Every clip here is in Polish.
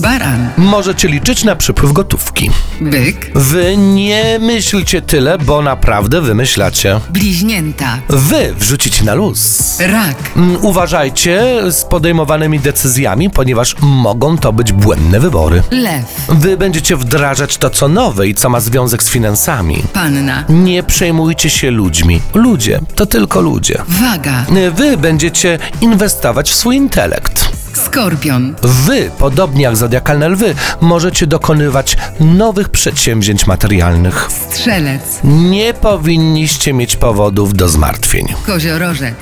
Baran, Możecie liczyć na przypływ gotówki. byk, Wy nie myślcie tyle, bo naprawdę wymyślacie. bliźnięta, Wy wrzucicie na luz. rak, Mm, Uważajcie z podejmowanymi decyzjami, ponieważ mogą to być błędne wybory. lew, Wy będziecie wdrażać to, co nowe i co ma związek z finansami. panna, Nie przejmujcie się ludźmi. Ludzie to tylko ludzie. waga, Wy będziecie inwestować w swój intelekt. Skorpion, Wy, podobnie jak zodiakalne lwy, możecie dokonywać nowych przedsięwzięć materialnych. strzelec, Nie powinniście mieć powodów do zmartwień. koziorożec,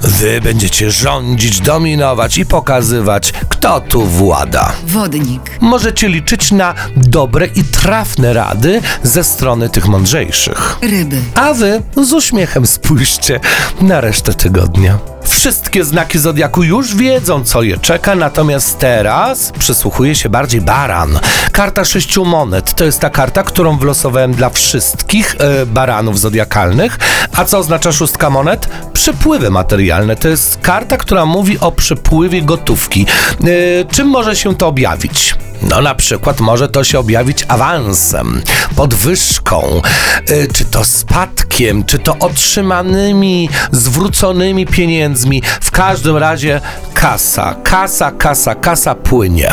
Wy będziecie rządzić, dominować i pokazywać, kto tu włada. wodnik, Możecie liczyć na dobre i trafne rady ze strony tych mądrzejszych. ryby, A wy z uśmiechem spójrzcie na resztę tygodnia. Wszystkie znaki zodiaku już wiedzą, co je czeka, natomiast teraz przysłuchuje się bardziej baran. Karta sześciu monet to jest ta karta, którą wylosowałem dla wszystkich e, baranów zodiakalnych. A co oznacza szóstka monet? Przypływy materialne. To jest karta, która mówi o przypływie gotówki. E, czym może się to objawić? No na przykład może to się objawić awansem, podwyżką, y, czy to spadkiem, czy to otrzymanymi, zwróconymi pieniędzmi. W każdym razie kasa, kasa, kasa, kasa płynie.